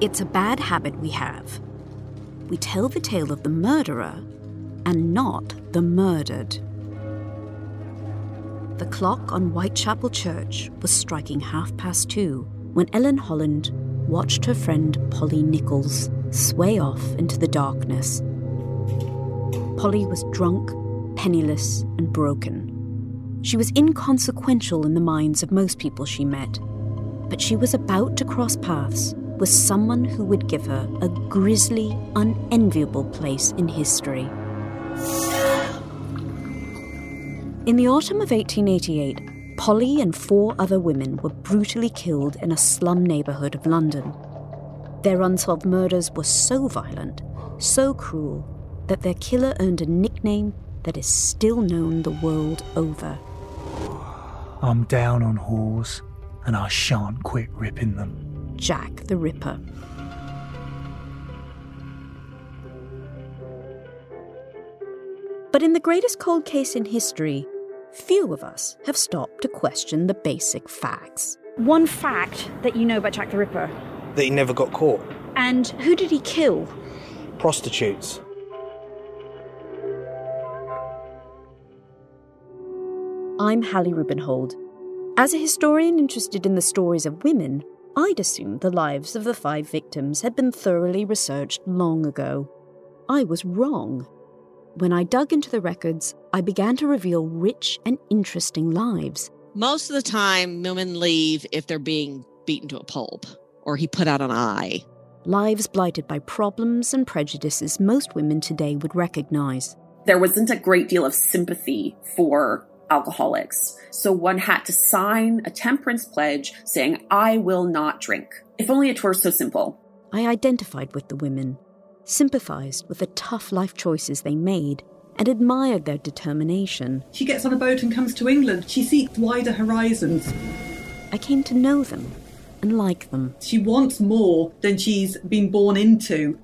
It's a bad habit we have. We tell the tale of the murderer and not the murdered. The clock on Whitechapel Church was striking half past two when Ellen Holland watched her friend Polly Nichols sway off into the darkness. Polly was drunk, penniless, and broken. She was inconsequential in the minds of most people she met, but she was about to cross paths with someone who would give her a grisly, unenviable place in history. In the autumn of 1888, Polly and four other women were brutally killed in a slum neighbourhood of London. Their unsolved murders were so violent, so cruel, that their killer earned a nickname that is still known the world over. I'm down on whores, and I shan't quit ripping them. Jack the Ripper. But in the greatest cold case in history, few of us have stopped to question the basic facts. One fact that you know about Jack the Ripper. That he never got caught. And who did he kill? Prostitutes. I'm Hallie Rubenhold. As a historian interested in the stories of women, I'd assumed the lives of the five victims had been thoroughly researched long ago. I was wrong. When I dug into the records, I began to reveal rich and interesting lives. Most of the time, women leave if they're being beaten to a pulp or he put out an eye. Lives blighted by problems and prejudices most women today would recognize. There wasn't a great deal of sympathy for alcoholics. So one had to sign a temperance pledge saying, I will not drink. If only it were so simple. I identified with the women, sympathized with the tough life choices they made, and admired their determination. She gets on a boat and comes to England. She seeks wider horizons. I came to know them and like them. She wants more than she's been born into.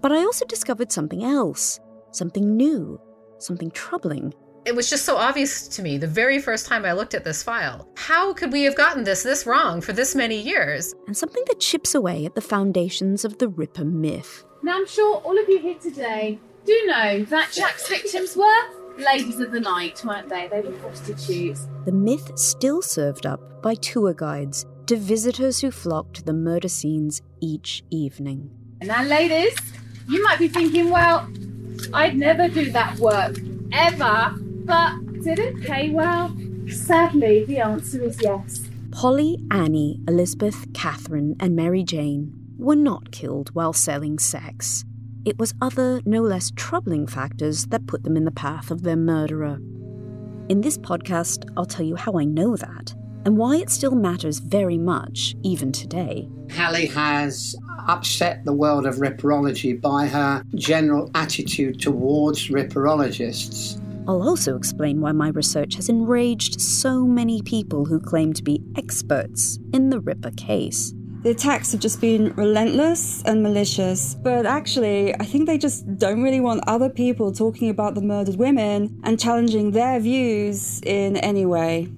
But I also discovered something else, something new, something troubling. It was just so obvious to me the very first time I looked at this file. How could we have gotten this this wrong for this many years? And something that chips away at the foundations of the Ripper myth. Now, I'm sure all of you here today do know that Jack's victims were ladies of the night, weren't they? They were prostitutes. The myth still served up by tour guides to visitors who flocked to the murder scenes each evening. And now, ladies, you might be thinking, well, I'd never do that work, ever. But did it pay well? Sadly, the answer is yes. Polly, Annie, Elizabeth, Catherine, and Mary Jane were not killed while selling sex. It was other, no less troubling factors that put them in the path of their murderer. In this podcast, I'll tell you how I know that and why it still matters very much, even today. Hallie has upset the world of ripperology by her general attitude towards ripperologists. I'll also explain why my research has enraged so many people who claim to be experts in the Ripper case. The attacks have just been relentless and malicious, but actually, I think they just don't really want other people talking about the murdered women and challenging their views in any way.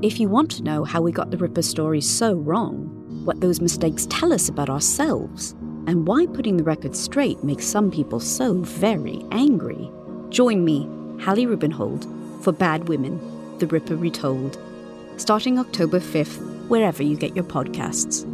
If you want to know how we got the Ripper story so wrong, what those mistakes tell us about ourselves, and why putting the record straight makes some people so very angry, join me, Hallie Rubenhold, for Bad Women, The Ripper Retold, starting October 5th, wherever you get your podcasts.